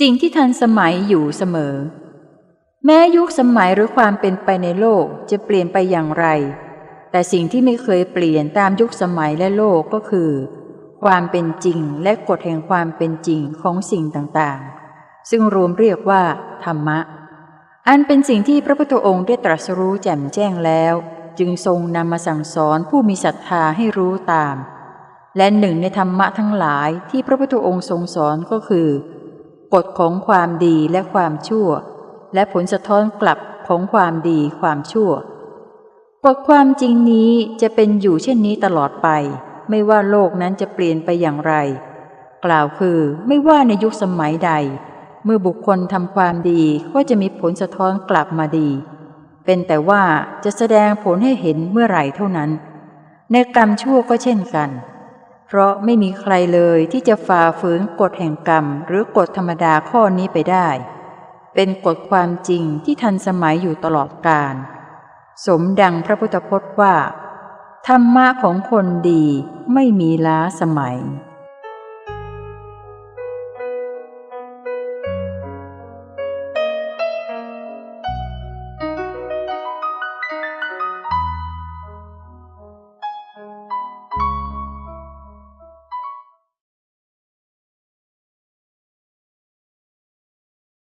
สิ่งที่ทันสมัยอยู่เสมอ แม้ยุคสมัยหรือความเป็นไปในโลกจะเปลี่ยนไปอย่างไร แต่สิ่งที่ไม่เคยเปลี่ยนตามยุคสมัยและโลกก็คือ ความเป็นจริงและกฎแห่งความเป็นจริงของสิ่งต่างๆ ซึ่งรวมเรียกว่า ธรรมะ อันเป็นสิ่งที่พระพุทธองค์ได้ตรัสรู้แจ่มแจ้งแล้ว จึงทรงนำมาสั่งสอนผู้มีศรัทธาให้รู้ตาม และหนึ่งในธรรมะทั้งหลายที่พระพุทธองค์ทรงสอนก็คือ กฎของความดีและความชั่ว และผลสะท้อนกลับของความดีความชั่วกฎความจริงนี้จะเป็นอยู่เช่นนี้ตลอดไป ไม่ว่าโลกนั้นจะเปลี่ยนไปอย่างไร กล่าวคือไม่ว่าในยุคสมัยใด เมื่อบุคคลทำความดีก็จะมีผลสะท้อนกลับมาดี เป็นแต่ว่าจะแสดงผลให้เห็นเมื่อไหร่เท่านั้น ในกรรมชั่วก็เช่นกัน เพราะไม่มีใครเลยที่จะฝ่าฝืนกฎแห่งกรรม หรือกฎธรรมดาข้อนี้ไปได้ เป็นกฎความจริงที่ทันสมัยอยู่ตลอดกาลสมดังพระพุทธพจน์ว่า ธรรมะของคนดีไม่มีล้าสมัย